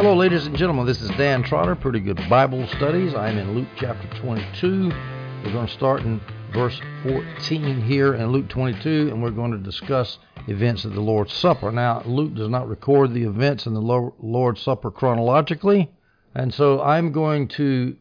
Hello, ladies and gentlemen. This is Dan Trotter, Pretty Good Bible Studies. I'm in Luke chapter 22. We're going to start in verse 14 here in Luke 22, and we're going to discuss events of the Lord's Supper. Now, Luke does not record the events in the Lord's Supper chronologically, and so I'm going to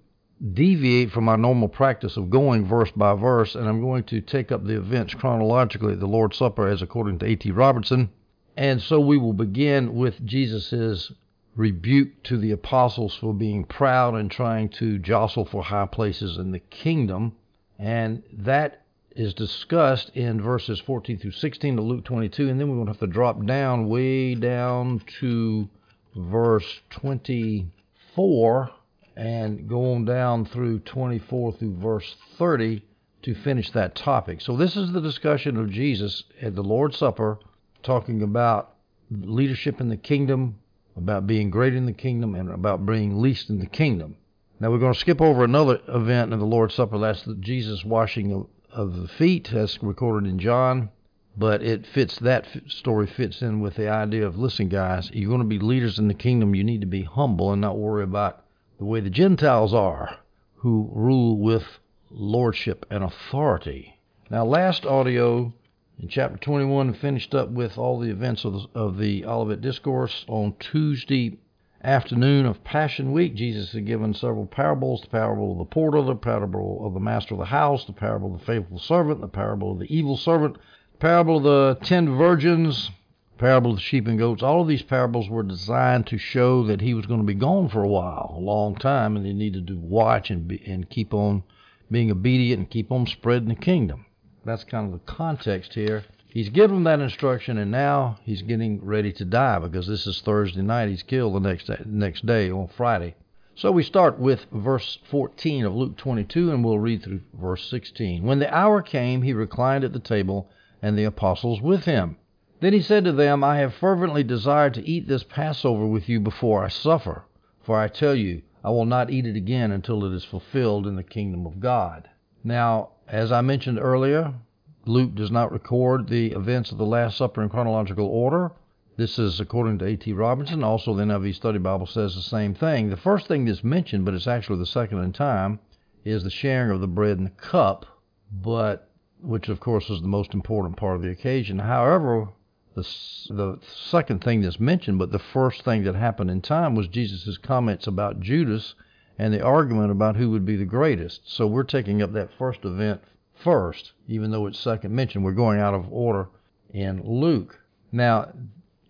deviate from my normal practice of going verse by verse, and I'm going to take up the events chronologically at the Lord's Supper as according to A.T. Robertson. And so we will begin with Jesus' rebuke to the apostles for being proud and trying to jostle for high places in the kingdom. And that is discussed in verses 14 through 16 of Luke 22. And then we're going to have to drop down way down to verse 24 and go on down through 24 through verse 30 to finish that topic. So, this is the discussion of Jesus at the Lord's Supper, talking about leadership in the kingdom, about being great in the kingdom, and about being least in the kingdom. Now, we're going to skip over another event in the Lord's Supper. That's the Jesus washing of, of the feet, as recorded in John. But it fits that story fits in with the idea of listen, guys, you're going to be leaders in the kingdom. You need to be humble and not worry about the way the Gentiles are, who rule with lordship and authority. Now, last audio in chapter 21 finished up with all the events of the, of the Olivet Discourse on Tuesday afternoon of Passion Week. Jesus had given several parables the parable of the porter, the parable of the master of the house, the parable of the faithful servant, the parable of the evil servant, the parable of the ten virgins, the parable of the sheep and goats, all of these parables were designed to show that he was going to be gone for a while, a long time, and he needed to watch and be, and keep on being obedient and keep on spreading the kingdom. That's kind of the context here. He's given that instruction, and now he's getting ready to die because this is Thursday night. He's killed the next day, next day on Friday. So we start with verse 14 of Luke 22, and we'll read through verse 16. When the hour came, he reclined at the table, and the apostles with him. Then he said to them, I have fervently desired to eat this Passover with you before I suffer. For I tell you, I will not eat it again until it is fulfilled in the kingdom of God. Now, as I mentioned earlier, Luke does not record the events of the Last Supper in chronological order. This is according to A.T. Robinson. Also, the NIV Study Bible says the same thing. The first thing that's mentioned, but it's actually the second in time, is the sharing of the bread and the cup, but which of course is the most important part of the occasion. However, the, the second thing that's mentioned, but the first thing that happened in time was Jesus' comments about Judas and the argument about who would be the greatest. So we're taking up that first event first, even though it's second mentioned. We're going out of order in Luke. Now,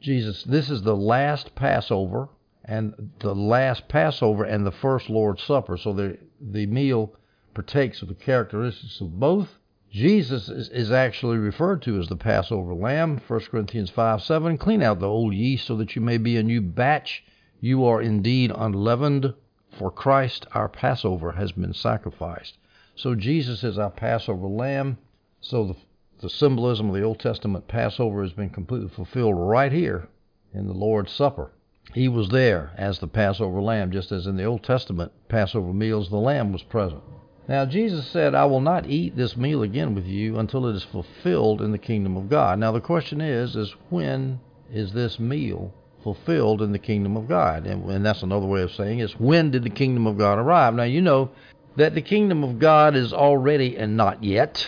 Jesus, this is the last Passover and the last Passover and the first Lord's Supper. So the the meal partakes of the characteristics of both. Jesus is, is, actually referred to as the Passover lamb. 1 Corinthians 5 7. Clean out the old yeast so that you may be a new batch. You are indeed unleavened, for Christ our Passover has been sacrificed. So Jesus is our Passover lamb. So the, the symbolism of the Old Testament Passover has been completely fulfilled right here in the Lord's Supper. He was there as the Passover lamb, just as in the Old Testament Passover meals, the lamb was present. Now, Jesus said, I will not eat this meal again with you until it is fulfilled in the kingdom of God. Now, the question is, is when is this meal fulfilled in the kingdom of God? And, and that's another way of saying is when did the kingdom of God arrive? Now, you know that the kingdom of God is already and not yet.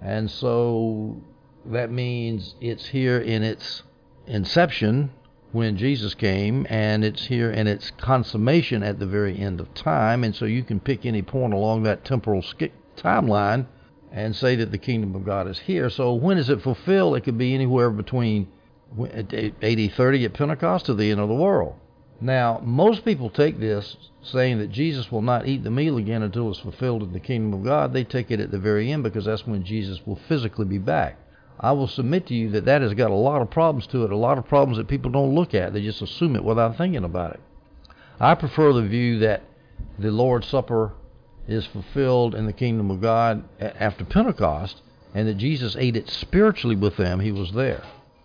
And so that means it's here in its inception when Jesus came, and it's here in its consummation at the very end of time. And so you can pick any point along that temporal timeline and say that the kingdom of God is here. So when is it fulfilled? It could be anywhere between AD 30 at Pentecost to the end of the world. Now, most people take this saying that Jesus will not eat the meal again until it's fulfilled in the kingdom of God. They take it at the very end because that's when Jesus will physically be back. I will submit to you that that has got a lot of problems to it, a lot of problems that people don't look at. They just assume it without thinking about it. I prefer the view that the Lord's Supper is fulfilled in the kingdom of God after Pentecost and that Jesus ate it spiritually with them. He was there.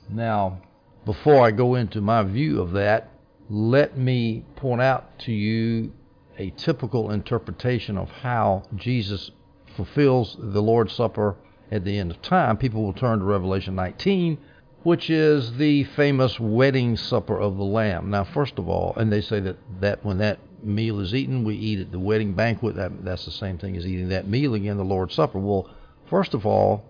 Now, before I go into my view of that, let me point out to you a typical interpretation of how Jesus fulfills the Lord's Supper at the end of time, people will turn to Revelation 19, which is the famous wedding supper of the Lamb. Now, first of all, and they say that, that when that meal is eaten, we eat at the wedding banquet. That, that's the same thing as eating that meal again, the Lord's Supper. Well, first of all,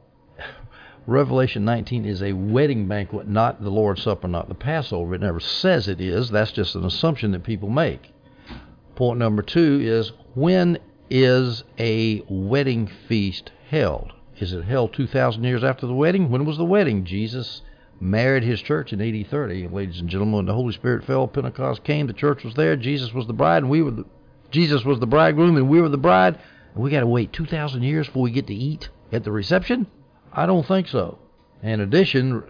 Revelation 19 is a wedding banquet, not the Lord's Supper, not the Passover. It never says it is. That's just an assumption that people make. Point number two is when is a wedding feast held? Is it held 2,000 years after the wedding? When was the wedding? Jesus married his church in AD 30. Ladies and gentlemen, when the Holy Spirit fell, Pentecost came, the church was there, Jesus was the bride, and we were the, Jesus was the bridegroom, and we were the bride. And we got to wait 2,000 years before we get to eat at the reception? I don't think so. In addition,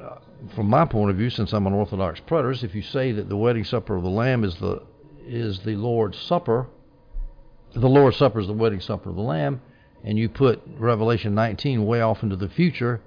from my point of view, since I'm an Orthodox preterist, if you say that the wedding supper of the Lamb is the is the Lord's Supper, the Lord's Supper is the wedding supper of the Lamb, and you put Revelation 19 way off into the future,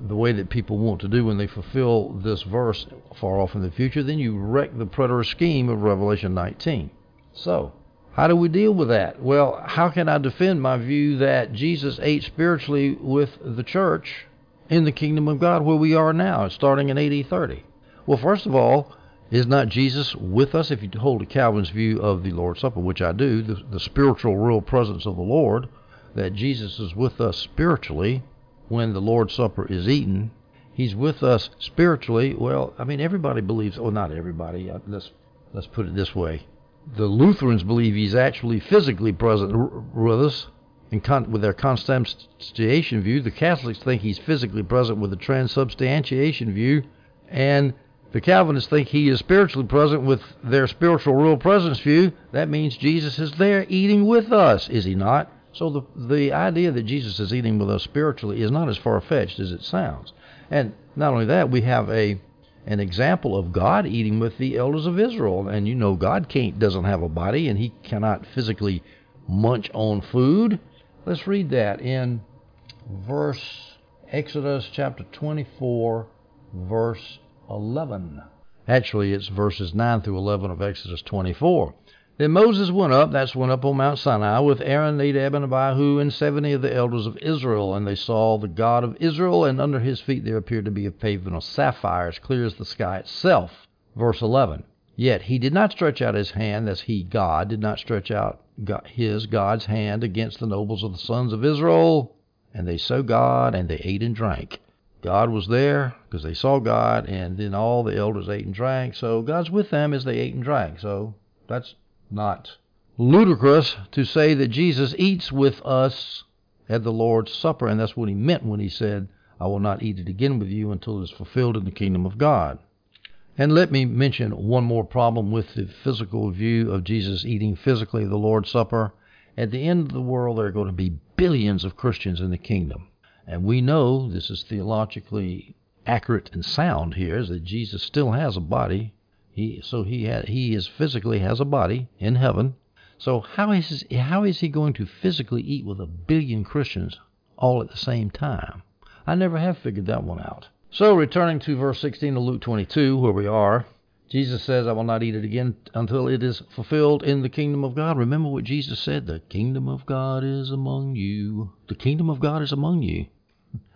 the way that people want to do when they fulfill this verse far off in the future, then you wreck the preterist scheme of Revelation 19. So, how do we deal with that? Well, how can I defend my view that Jesus ate spiritually with the church in the kingdom of God where we are now, starting in AD 30? Well, first of all, is not Jesus with us? If you hold a Calvin's view of the Lord's Supper, which I do, the, the spiritual real presence of the Lord, that Jesus is with us spiritually when the Lord's Supper is eaten. He's with us spiritually. Well, I mean, everybody believes. Well, not everybody. Uh, let's let's put it this way: the Lutherans believe he's actually physically present with us, in con- with their consubstantiation view. The Catholics think he's physically present with the transubstantiation view, and the Calvinists think he is spiritually present with their spiritual real presence view. That means Jesus is there eating with us, is he not? So the the idea that Jesus is eating with us spiritually is not as far fetched as it sounds. And not only that, we have a an example of God eating with the elders of Israel. And you know God can't doesn't have a body and he cannot physically munch on food. Let's read that in verse Exodus chapter 24 verse 11. Actually, it's verses 9 through 11 of Exodus 24. Then Moses went up, that's went up on Mount Sinai, with Aaron, Nadab, and Abihu, and seventy of the elders of Israel. And they saw the God of Israel, and under his feet there appeared to be a pavement of sapphire, as clear as the sky itself. Verse 11. Yet he did not stretch out his hand, as he, God, did not stretch out his, God's hand, against the nobles of the sons of Israel. And they saw God, and they ate and drank. God was there because they saw God, and then all the elders ate and drank. So God's with them as they ate and drank. So that's not ludicrous to say that Jesus eats with us at the Lord's Supper, and that's what he meant when he said, I will not eat it again with you until it is fulfilled in the kingdom of God. And let me mention one more problem with the physical view of Jesus eating physically the Lord's Supper. At the end of the world, there are going to be billions of Christians in the kingdom. And we know this is theologically accurate and sound here is that Jesus still has a body. He so he ha, he is physically has a body in heaven. So how is how is he going to physically eat with a billion Christians all at the same time? I never have figured that one out. So returning to verse 16 of Luke 22 where we are, Jesus says, I will not eat it again until it is fulfilled in the kingdom of God. Remember what Jesus said, the kingdom of God is among you. The kingdom of God is among you.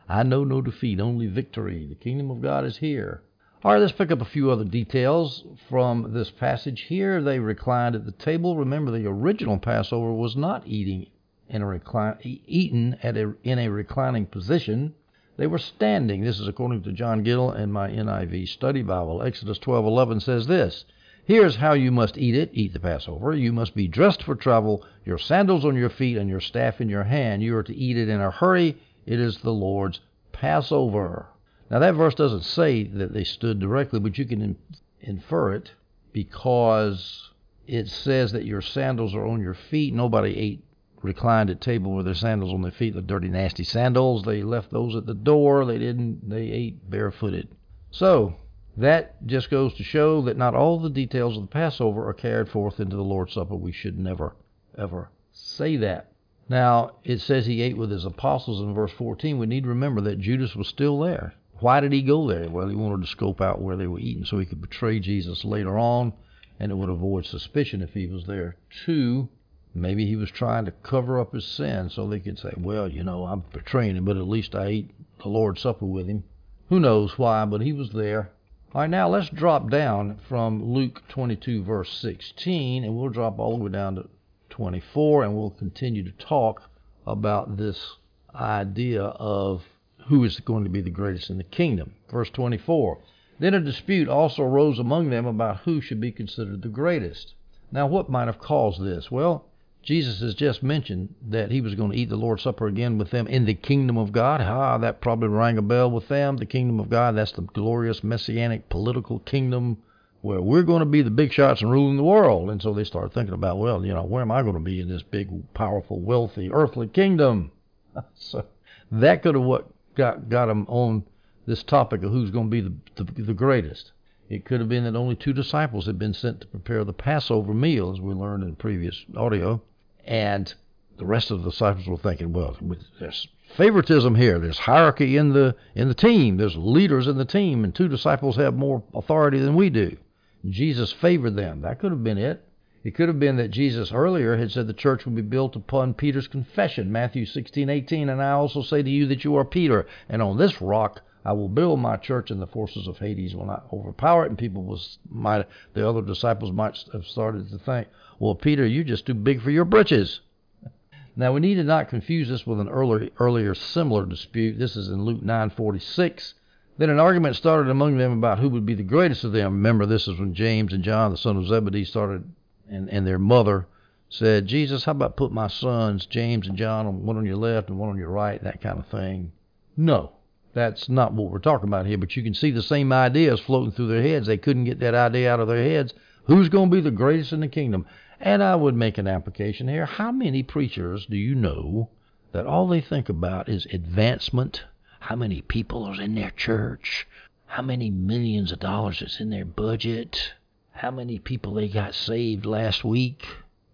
I know no defeat, only victory. The kingdom of God is here. All right, let's pick up a few other details from this passage here. They reclined at the table. Remember, the original Passover was not eating in a recline, eaten at a, in a reclining position. They were standing. This is according to John Gill in my NIV Study Bible. Exodus 12:11 says this: Here's how you must eat it. Eat the Passover. You must be dressed for travel, your sandals on your feet, and your staff in your hand. You are to eat it in a hurry it is the Lord's Passover. Now, that verse doesn't say that they stood directly, but you can in, infer it because it says that your sandals are on your feet. Nobody ate reclined at table with their sandals on their feet, the dirty, nasty sandals. They left those at the door. They didn't. They ate barefooted. So that just goes to show that not all the details of the Passover are carried forth into the Lord's Supper. We should never, ever say that. Now, it says he ate with his apostles in verse 14. We need to remember that Judas was still there. Why did he go there? Well, he wanted to scope out where they were eating so he could betray Jesus later on, and it would avoid suspicion if he was there too. Maybe he was trying to cover up his sin so they could say, well, you know, I'm betraying him, but at least I ate the Lord's Supper with him. Who knows why, but he was there. All right, now let's drop down from Luke 22, verse 16, and we'll drop all the way down to 24, and we'll continue to talk about this idea of who is going to be the greatest in the kingdom. Verse 24 Then a dispute also arose among them about who should be considered the greatest. Now, what might have caused this? Well, Jesus has just mentioned that he was going to eat the Lord's Supper again with them in the kingdom of God. Ah, that probably rang a bell with them. The kingdom of God, that's the glorious messianic political kingdom where we're going to be the big shots and ruling the world. And so they start thinking about, well, you know, where am I going to be in this big, powerful, wealthy, earthly kingdom? so that could have what got got them on this topic of who's going to be the, the, the greatest. It could have been that only two disciples had been sent to prepare the Passover meal, as we learned in previous audio and the rest of the disciples were thinking, well, there's favoritism here. There's hierarchy in the in the team. There's leaders in the team, and two disciples have more authority than we do. Jesus favored them. That could have been it. It could have been that Jesus earlier had said the church would be built upon Peter's confession, Matthew 16:18, and I also say to you that you are Peter, and on this rock I will build my church, and the forces of Hades will not overpower it. And people was might the other disciples might have started to think, well, Peter, you're just too big for your britches. Now we need to not confuse this with an earlier, earlier similar dispute. This is in Luke 9:46. Then an argument started among them about who would be the greatest of them. Remember, this is when James and John, the son of Zebedee, started, and, and their mother said, Jesus, how about put my sons, James and John, one on your left and one on your right, that kind of thing. No, that's not what we're talking about here, but you can see the same ideas floating through their heads. They couldn't get that idea out of their heads. Who's going to be the greatest in the kingdom? And I would make an application here. How many preachers do you know that all they think about is advancement? How many people are in their church? How many millions of dollars is in their budget? How many people they got saved last week,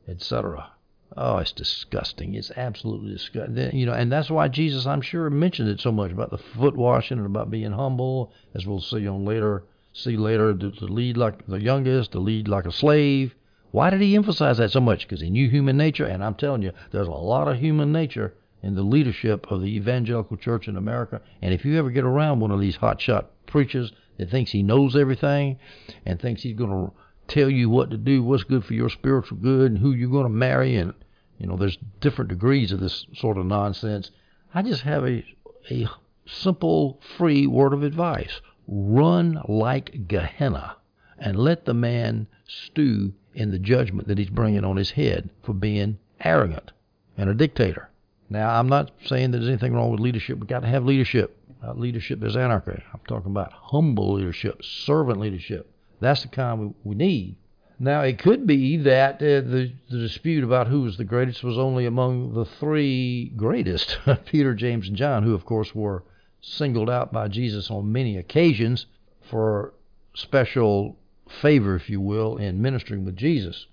etc. Oh, it's disgusting. It's absolutely disgusting. You know, and that's why Jesus, I'm sure, mentioned it so much about the foot washing and about being humble, as we'll see on later, see later, to, to lead like the youngest, to lead like a slave, why did he emphasize that so much? Because he knew human nature, and I'm telling you, there's a lot of human nature in the leadership of the evangelical church in America. And if you ever get around one of these hotshot preachers that thinks he knows everything and thinks he's going to tell you what to do, what's good for your spiritual good, and who you're going to marry, and you know, there's different degrees of this sort of nonsense. I just have a a simple, free word of advice: run like Gehenna, and let the man stew in the judgment that he's bringing on his head for being arrogant and a dictator. Now, I'm not saying there's anything wrong with leadership. We've got to have leadership. Without leadership, is anarchy. I'm talking about humble leadership, servant leadership. That's the kind we, we need. Now, it could be that uh, the, the dispute about who was the greatest was only among the three greatest Peter, James, and John, who, of course, were singled out by Jesus on many occasions for special favor, if you will, in ministering with Jesus.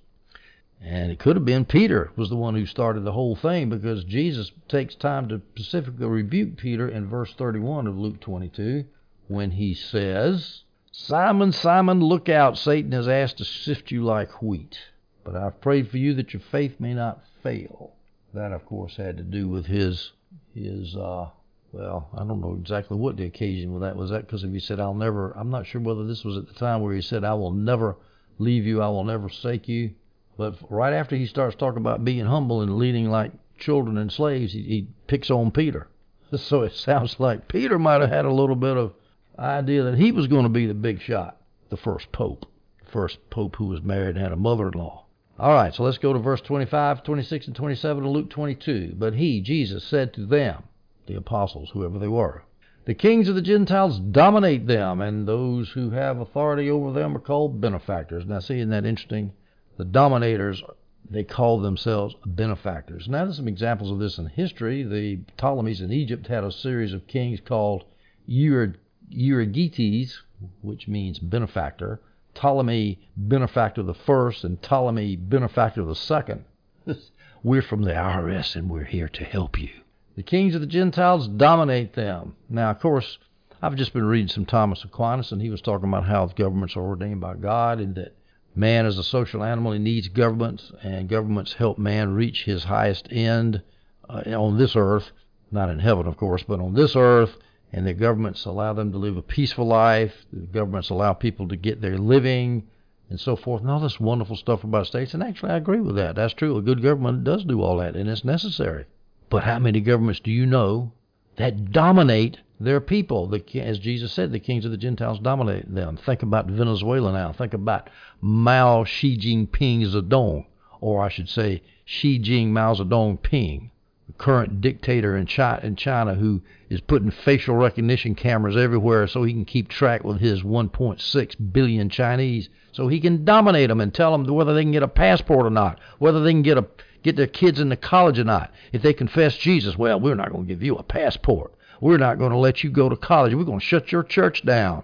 And it could have been Peter was the one who started the whole thing because Jesus takes time to specifically rebuke Peter in verse 31 of Luke 22 when he says, Simon, Simon, look out. Satan has asked to sift you like wheat. But I've prayed for you that your faith may not fail. That, of course, had to do with his his uh, well, I don't know exactly what the occasion with that was. That because if he said, "I'll never," I'm not sure whether this was at the time where he said, "I will never leave you, I will never forsake you." But right after he starts talking about being humble and leading like children and slaves, he, he picks on Peter. So it sounds like Peter might have had a little bit of idea that he was going to be the big shot, the first pope, the first pope who was married and had a mother-in-law. All right, so let's go to verse 25, 26, and 27 of Luke 22. But he, Jesus, said to them, the apostles, whoever they were. The kings of the Gentiles dominate them, and those who have authority over them are called benefactors. Now, see, isn't that interesting? The dominators, they call themselves benefactors. Now, there's some examples of this in history. The Ptolemies in Egypt had a series of kings called Euergetes, which means benefactor, Ptolemy benefactor the first, and Ptolemy benefactor the second. we're from the IRS, and we're here to help you. The kings of the Gentiles dominate them. Now, of course, I've just been reading some Thomas Aquinas, and he was talking about how governments are ordained by God and that man is a social animal. He needs governments, and governments help man reach his highest end uh, on this earth, not in heaven, of course, but on this earth. and the governments allow them to live a peaceful life. The governments allow people to get their living and so forth, and all this wonderful stuff about states. And actually, I agree with that. That's true. A good government does do all that, and it's necessary. But how many governments do you know that dominate their people? The, as Jesus said, the kings of the Gentiles dominate them. Think about Venezuela now. Think about Mao Xi Jinping Zedong, or I should say Xi Jinping Mao Zedong Ping the current dictator in China, in China who is putting facial recognition cameras everywhere so he can keep track with his 1.6 billion Chinese, so he can dominate them and tell them whether they can get a passport or not, whether they can get a get their kids into college or not. If they confess Jesus, well, we're not going to give you a passport. We're not going to let you go to college. We're going to shut your church down.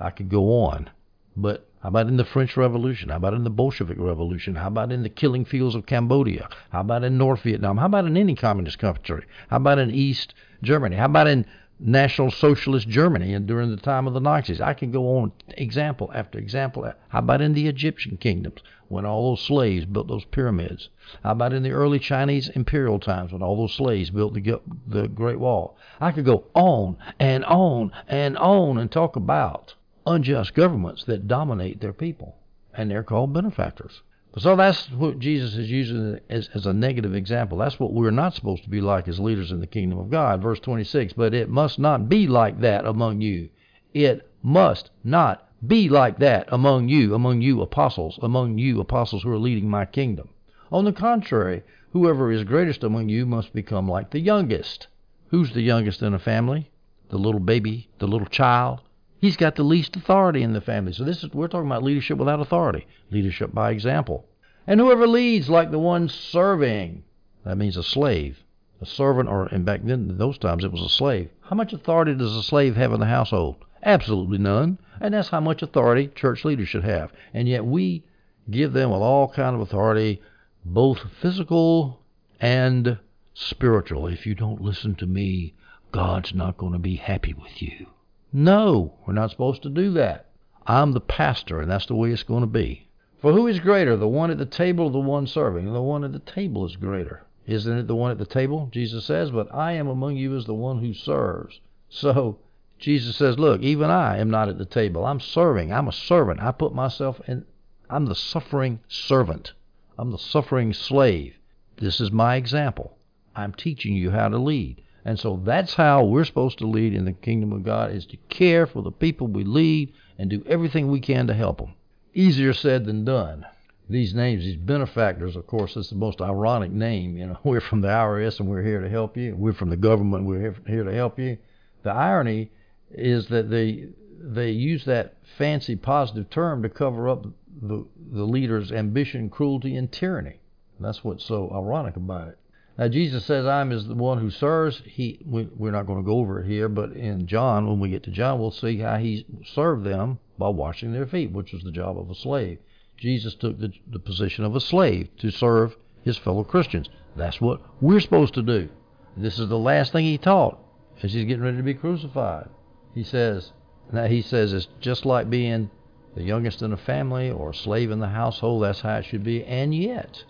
I could go on, but how about in the French Revolution? How about in the Bolshevik Revolution? How about in the killing fields of Cambodia? How about in North Vietnam? How about in any communist country? How about in East Germany? How about in National Socialist Germany and during the time of the Nazis? I can go on example after example. How about in the Egyptian kingdoms when all those slaves built those pyramids? How about in the early Chinese imperial times when all those slaves built the, the Great Wall? I could go on and on and on and talk about unjust governments that dominate their people, and they're called benefactors. So that's what Jesus is using as, as a negative example. That's what we're not supposed to be like as leaders in the kingdom of God. Verse 26 But it must not be like that among you. It must not be like that among you, among you apostles, among you apostles who are leading my kingdom. On the contrary, whoever is greatest among you must become like the youngest. Who's the youngest in a family? The little baby, the little child, He's got the least authority in the family. So this is we're talking about leadership without authority, leadership by example. And whoever leads like the one serving, that means a slave, a servant, or and back then in those times it was a slave. How much authority does a slave have in the household? Absolutely none. And that's how much authority church leaders should have. And yet we give them with all kind of authority, both physical and spiritual. If you don't listen to me, God's not going to be happy with you. No, we're not supposed to do that. I'm the pastor, and that's the way it's going to be. For who is greater, the one at the table or the one serving? The one at the table is greater. Isn't it the one at the table? Jesus says, But I am among you as the one who serves. So Jesus says, Look, even I am not at the table. I'm serving. I'm a servant. I put myself in, I'm the suffering servant. I'm the suffering slave. This is my example. I'm teaching you how to lead. And so that's how we're supposed to lead in the kingdom of God is to care for the people we lead and do everything we can to help them. Easier said than done. These names, these benefactors, of course, it's the most ironic name. You know, we're from the IRS and we're here to help you. We're from the government, we're here to help you. The irony is that they they use that fancy positive term to cover up the the leader's ambition, cruelty, and tyranny. that's what's so ironic about it. Now Jesus says, "I'm is the one who serves." He, we, we're not going to go over it here, but in John, when we get to John, we'll see how he served them by washing their feet, which was the job of a slave. Jesus took the, the position of a slave to serve his fellow Christians. That's what we're supposed to do. This is the last thing he taught as he's getting ready to be crucified. He says, now he says it's just like being the youngest in a family or a slave in the household. That's how it should be. And yet,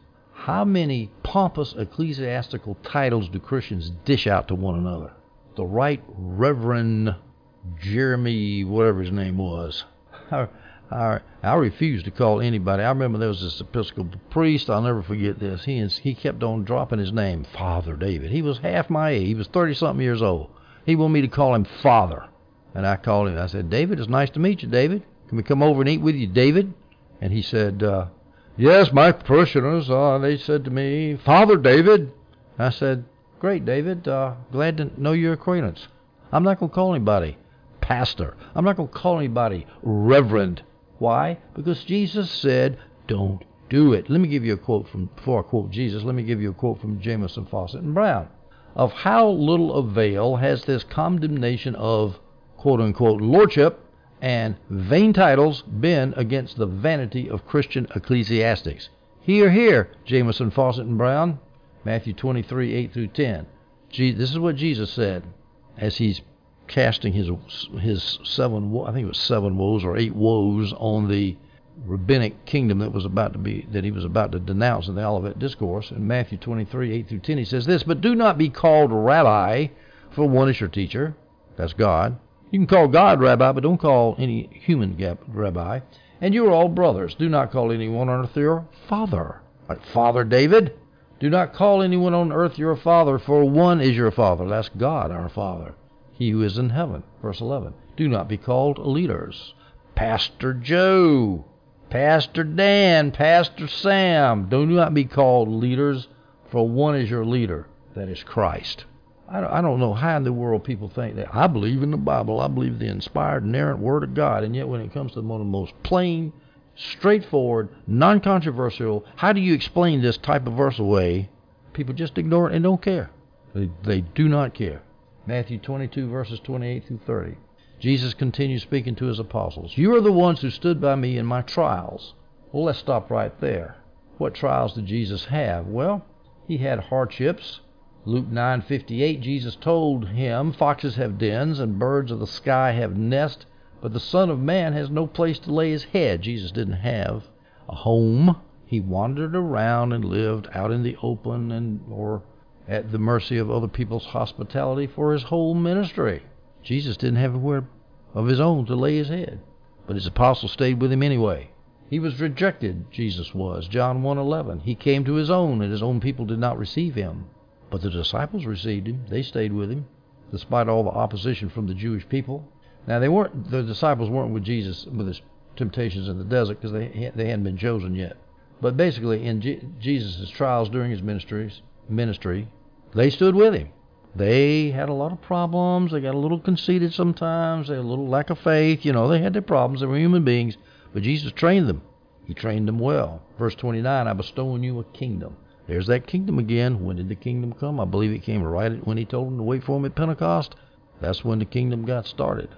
how many pompous ecclesiastical titles do Christians dish out to one another? The Right Reverend Jeremy, whatever his name was. I, I, I refuse to call anybody. I remember there was this Episcopal priest. I'll never forget this. He he kept on dropping his name, Father David. He was half my age. He was thirty something years old. He wanted me to call him Father, and I called him. I said, David, it's nice to meet you, David. Can we come over and eat with you, David? And he said, uh, Yes, my parishioners, uh, they said to me, Father David. I said, Great, David. Uh, glad to know your acquaintance. I'm not going to call anybody pastor. I'm not going to call anybody reverend. Why? Because Jesus said, don't do it. Let me give you a quote from, before I quote Jesus, let me give you a quote from Jamieson, Fausset, and Brown. Of how little avail has this condemnation of quote unquote lordship and vain titles been against the vanity of Christian ecclesiastics. Hear, hear, Jamieson, Fausset, and Brown, Matthew 23, 8 through 10. this is what Jesus said as he's casting his his seven, I think it was seven woes or eight woes on the rabbinic kingdom that was about to be that he was about to denounce in the Olivet Discourse. In Matthew 23, 8 through 10, he says this, But do not be called rabbi, for one is your teacher, That's God. You can call God rabbi, but don't call any human rabbi. And you are all brothers. Do not call anyone on earth your father. Like Father David. Do not call anyone on earth your father, for one is your father. That's God, our Father. He who is in heaven. Verse 11. Do not be called leaders. Pastor Joe, Pastor Dan, Pastor Sam. Do not be called leaders, for one is your leader. That is Christ. I don't know how in the world people think that. I believe in the Bible. I believe the inspired, inerrant Word of God. And yet, when it comes to one of the most plain, straightforward, non controversial, how do you explain this type of verse away? People just ignore it and don't care. They, they do not care. Matthew 22, verses 28 through 30. Jesus continues speaking to his apostles. You are the ones who stood by me in my trials. Well, let's stop right there. What trials did Jesus have? Well, he had hardships Luke 9:58 Jesus told him, "Foxes have dens and birds of the sky have nests, but the Son of Man has no place to lay his head." Jesus didn't have a home. He wandered around and lived out in the open and or at the mercy of other people's hospitality for his whole ministry. Jesus didn't have anywhere of his own to lay his head, but his apostles stayed with him anyway. He was rejected, Jesus was. John 1:11. He came to his own and his own people did not receive him. But the disciples received him. They stayed with him, despite all the opposition from the Jewish people. Now they weren't the disciples weren't with Jesus with his temptations in the desert because they they hadn't been chosen yet. But basically, in G- Jesus' trials during his ministries ministry, they stood with him. They had a lot of problems. They got a little conceited sometimes. They had a little lack of faith. You know, they had their problems. They were human beings. But Jesus trained them. He trained them well. Verse 29, I bestow on you a kingdom there's that kingdom again. When did the kingdom come? I believe it came right at when he told them to wait for him at Pentecost. That's when the kingdom got started.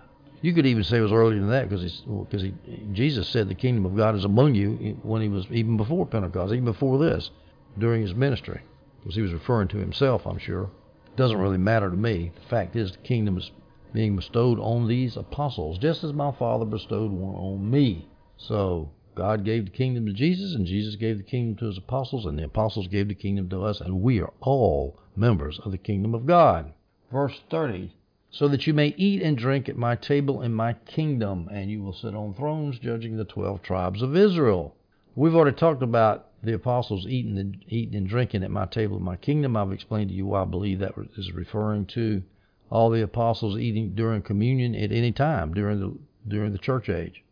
You could even say it was earlier than that because because he, Jesus said the kingdom of God is among you when he was even before Pentecost, even before this, during his ministry, because he was referring to himself. I'm sure. It doesn't really matter to me. The fact is, the kingdom is being bestowed on these apostles, just as my Father bestowed one on me. So God gave the kingdom to Jesus, and Jesus gave the kingdom to his apostles, and the apostles gave the kingdom to us, and we are all members of the kingdom of God. Verse 30 So that you may eat and drink at my table in my kingdom, and you will sit on thrones judging the twelve tribes of Israel. We've already talked about the apostles eating and, eating and drinking at my table in my kingdom. I've explained to you why I believe that is referring to all the apostles eating during communion at any time during the during the church age.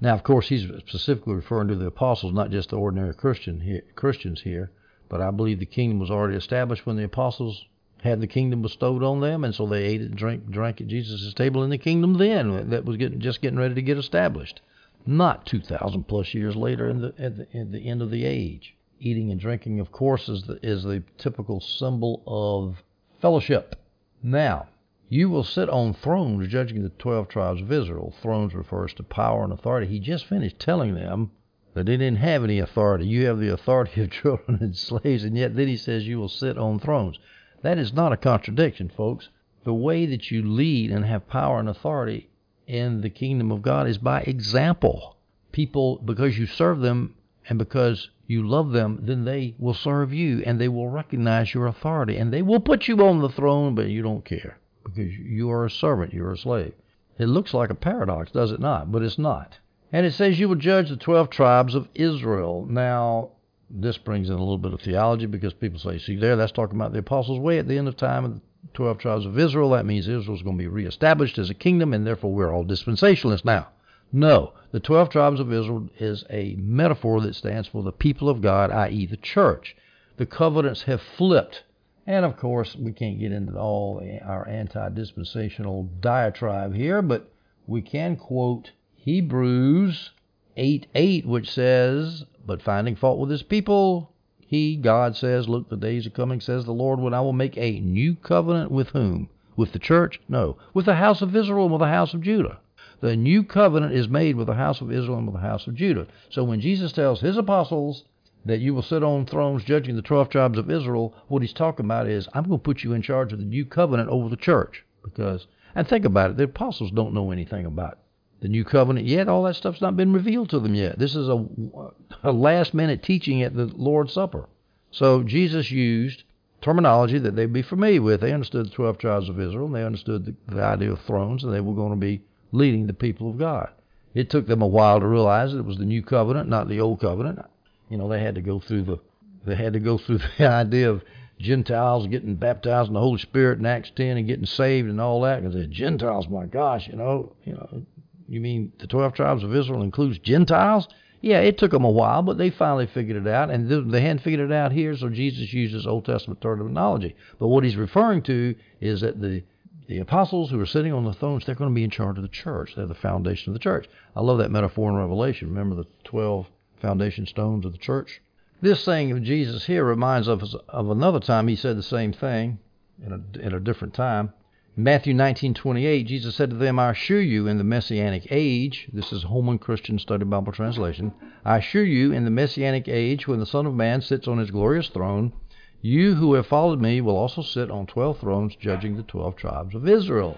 Now, of course, he's specifically referring to the apostles, not just the ordinary Christian here, Christians here. But I believe the kingdom was already established when the apostles had the kingdom bestowed on them, and so they ate and drank, drank at Jesus' table in the kingdom. Then that was getting, just getting ready to get established, not 2,000 plus years later in the, at the, at the end of the age. Eating and drinking, of course, is the, is the typical symbol of fellowship. Now, you will sit on thrones judging the 12 tribes of Israel. Thrones refers to power and authority. He just finished telling them that they didn't have any authority. You have the authority of children and slaves, and yet then he says you will sit on thrones. That is not a contradiction, folks. The way that you lead and have power and authority in the kingdom of God is by example. People, because you serve them and because you love them, then they will serve you and they will recognize your authority and they will put you on the throne, but you don't care because you are a servant, you're a slave. It looks like a paradox, does it not? But it's not. And it says you will judge the 12 tribes of Israel. Now, this brings in a little bit of theology because people say, see there, that's talking about the apostles' way at the end of time of the 12 tribes of Israel. That means Israel's going to be reestablished as a kingdom, and therefore we're all dispensationalists now. No, the 12 tribes of Israel is a metaphor that stands for the people of God, i.e., the church. The covenants have flipped and of course, we can't get into all our anti dispensational diatribe here, but we can quote Hebrews 8 8, which says, But finding fault with his people, he, God, says, Look, the days are coming, says the Lord, when I will make a new covenant with whom? With the church? No. With the house of Israel and with the house of Judah. The new covenant is made with the house of Israel and with the house of Judah. So when Jesus tells his apostles that you will sit on thrones judging the 12 tribes of Israel, what he's talking about is, I'm going to put you in charge of the new covenant over the church. Because, and think about it, the apostles don't know anything about the new covenant yet. All that stuff's not been revealed to them yet. This is a, a last minute teaching at the Lord's Supper. So Jesus used terminology that they'd be familiar with. They understood the 12 tribes of Israel, and they understood the, the idea of thrones, and they were going to be leading the people of God. It took them a while to realize that it was the new covenant, not the old covenant. You know, they had to go through the they had to go through the idea of Gentiles getting baptized in the Holy Spirit in Acts 10 and getting saved and all that. Because the Gentiles, my gosh, you know, you know, you mean the 12 tribes of Israel includes Gentiles? Yeah, it took them a while, but they finally figured it out, and they hadn't figured it out here, so Jesus uses Old Testament terminology. But what he's referring to is that the the apostles who are sitting on the thrones, they're going to be in charge of the church. They're the foundation of the church. I love that metaphor in Revelation. Remember the 12 foundation stones of the church? This saying of Jesus here reminds us of another time he said the same thing in a, in a different time. In Matthew 19:28, Jesus said to them, "I assure you, in the messianic age, this is Holman Christian Study Bible translation, I assure you, in the messianic age, when the Son of Man sits on his glorious throne, you who have followed me will also sit on twelve thrones, judging the twelve tribes of Israel.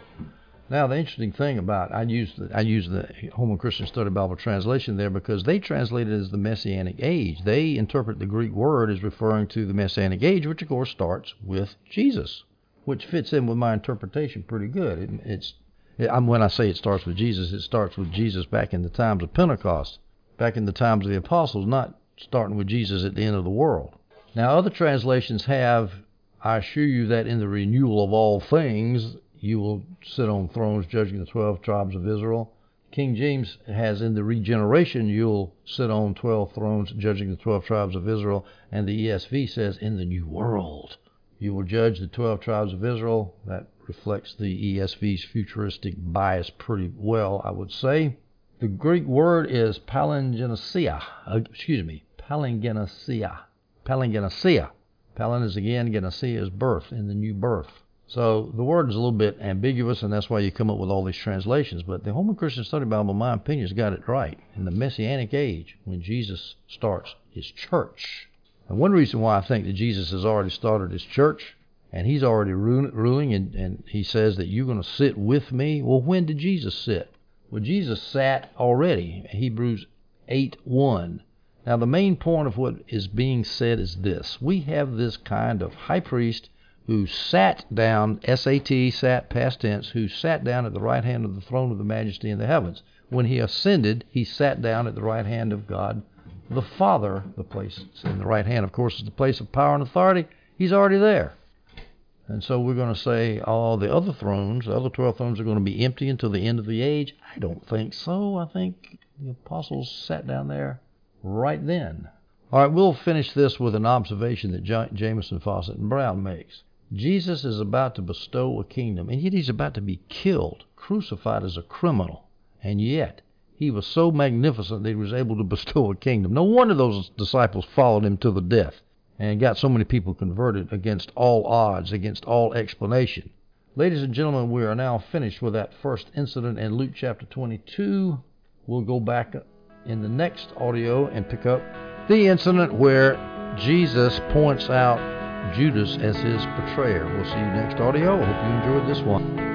Now, the interesting thing about I use the I use the Holman Christian Study Bible translation there because they translate it as the Messianic age. They interpret the Greek word as referring to the Messianic age, which of course starts with Jesus, which fits in with my interpretation pretty good. It, it's I'm, when I say it starts with Jesus, it starts with Jesus back in the times of Pentecost, back in the times of the apostles, not starting with Jesus at the end of the world. Now, other translations have, I assure you that in the renewal of all things, you will sit on thrones judging the 12 tribes of Israel. King James has, in the regeneration, you'll sit on 12 thrones judging the 12 tribes of Israel. And the ESV says, in the new world, you will judge the 12 tribes of Israel. That reflects the ESV's futuristic bias pretty well, I would say. The Greek word is palingenesia. Uh, excuse me, palingenesia palingenesia. Palin is again, genesia is birth, in the new birth. So the word is a little bit ambiguous, and that's why you come up with all these translations. But the Holman Christian Study Bible, in my opinion, has got it right. In the Messianic age, when Jesus starts his church. And one reason why I think that Jesus has already started his church, and he's already ruling, and, and he says that you're going to sit with me. Well, when did Jesus sit? Well, Jesus sat already. Hebrews 8 1. Now, the main point of what is being said is this we have this kind of high priest who sat down, SAT, sat past tense, who sat down at the right hand of the throne of the majesty in the heavens. When he ascended, he sat down at the right hand of God the Father. The place in the right hand, of course, is the place of power and authority. He's already there. And so we're going to say all the other thrones, the other 12 thrones, are going to be empty until the end of the age. I don't think so. I think the apostles sat down there right then. All right, we'll finish this with an observation that J- Jamieson, Fausset, and Brown makes. Jesus is about to bestow a kingdom, and yet he's about to be killed, crucified as a criminal. And yet, he was so magnificent that he was able to bestow a kingdom. No wonder those disciples followed him to the death and got so many people converted against all odds, against all explanation. Ladies and gentlemen, we are now finished with that first incident in Luke chapter 22. We'll go back in the next audio and pick up the incident where Jesus points out Judas as his betrayer. We'll see you next audio. I hope you enjoyed this one.